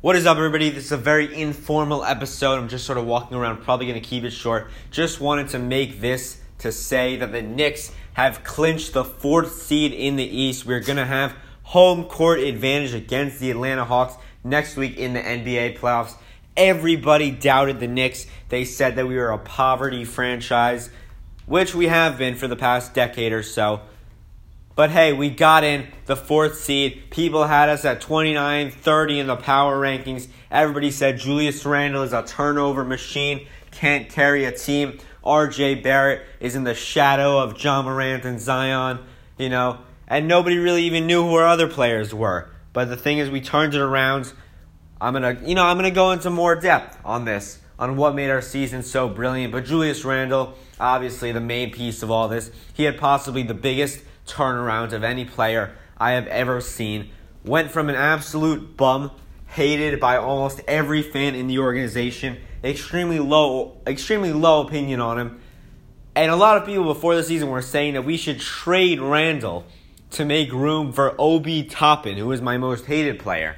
What is up, everybody? This is a very informal episode. I'm just sort of walking around, probably going to keep it short. Just wanted to make this to say that the Knicks have clinched the fourth seed in the East. We're going to have home court advantage against the Atlanta Hawks next week in the NBA playoffs. Everybody doubted the Knicks. They said that we were a poverty franchise, which we have been for the past decade or so. But hey, we got in the fourth seed. People had us at 29, 30 in the power rankings. Everybody said Julius Randle is a turnover machine, can't carry a team. RJ Barrett is in the shadow of Ja Morant and Zion, you know, and nobody really even knew who our other players were. But the thing is, we turned it around. I'm gonna, you know, I'm gonna go into more depth on this, on what made our season so brilliant. But Julius Randle, obviously the main piece of all this, he had possibly the biggest turnaround of any player I have ever seen. Went from an absolute bum, hated by almost every fan in the organization, extremely low, extremely low opinion on him. And a lot of people before the season were saying that we should trade Randle to make room for Obi Toppin, who is my most hated player.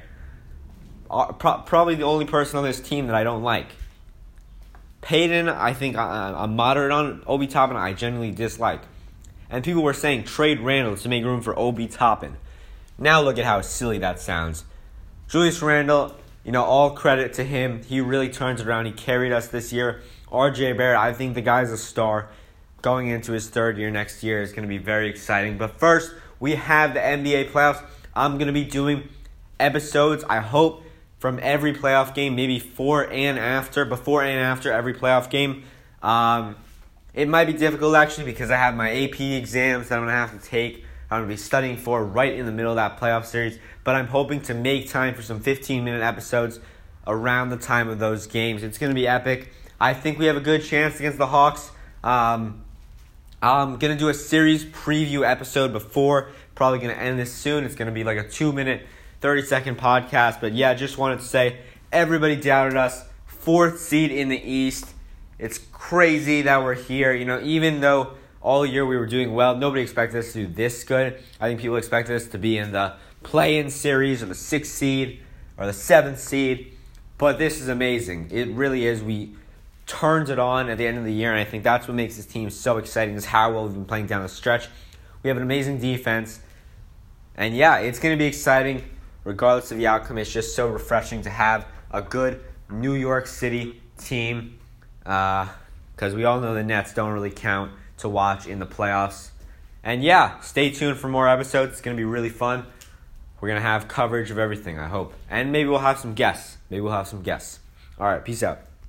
Uh, probably the only person on this team that I don't like. Payton, I think I'm moderate on. Obi Toppin, I genuinely dislike and people were saying trade Randle to make room for Obi Toppin. Now look at how silly that sounds. Julius Randle, you know, all credit to him. He really turns around. He carried us this year. RJ Barrett, I think the guy's a star. Going into his third year next year is going to be very exciting. But first, we have the NBA playoffs. I'm going to be doing episodes, I hope, from every playoff game, maybe before and after, before and after every playoff game. Um, it might be difficult actually because I have my AP exams that I'm to have to take. I'm to be studying for right in the middle of that playoff series, but I'm hoping to make time for some 15 minute episodes around the time of those games. It's to be epic. I think we have a good chance against the Hawks. Um, I'm to do a series preview episode before, probably to end this soon. It's to be like a two minute, 30 second podcast. But yeah, just wanted to say everybody doubted us. Fourth seed in the East it's crazy that we're here. You know, even though all year we were doing well, nobody expected us to do this good. I think people expected us to be in the play-in series or the sixth seed or the seventh seed. But this is amazing. It really is. We turned it on at the end of the year, and I think that's what makes this team so exciting. Is how well we've been playing down the stretch. We have an amazing defense, and yeah, it's going to be exciting regardless of the outcome. It's just so refreshing to have a good New York City team because uh, we all know the Nets don't really count to watch in the playoffs. And yeah, stay tuned for more episodes. It's going to be really fun. We're going to have coverage of everything, I hope. And maybe we'll have some guests. Maybe we'll have some guests. All right, peace out.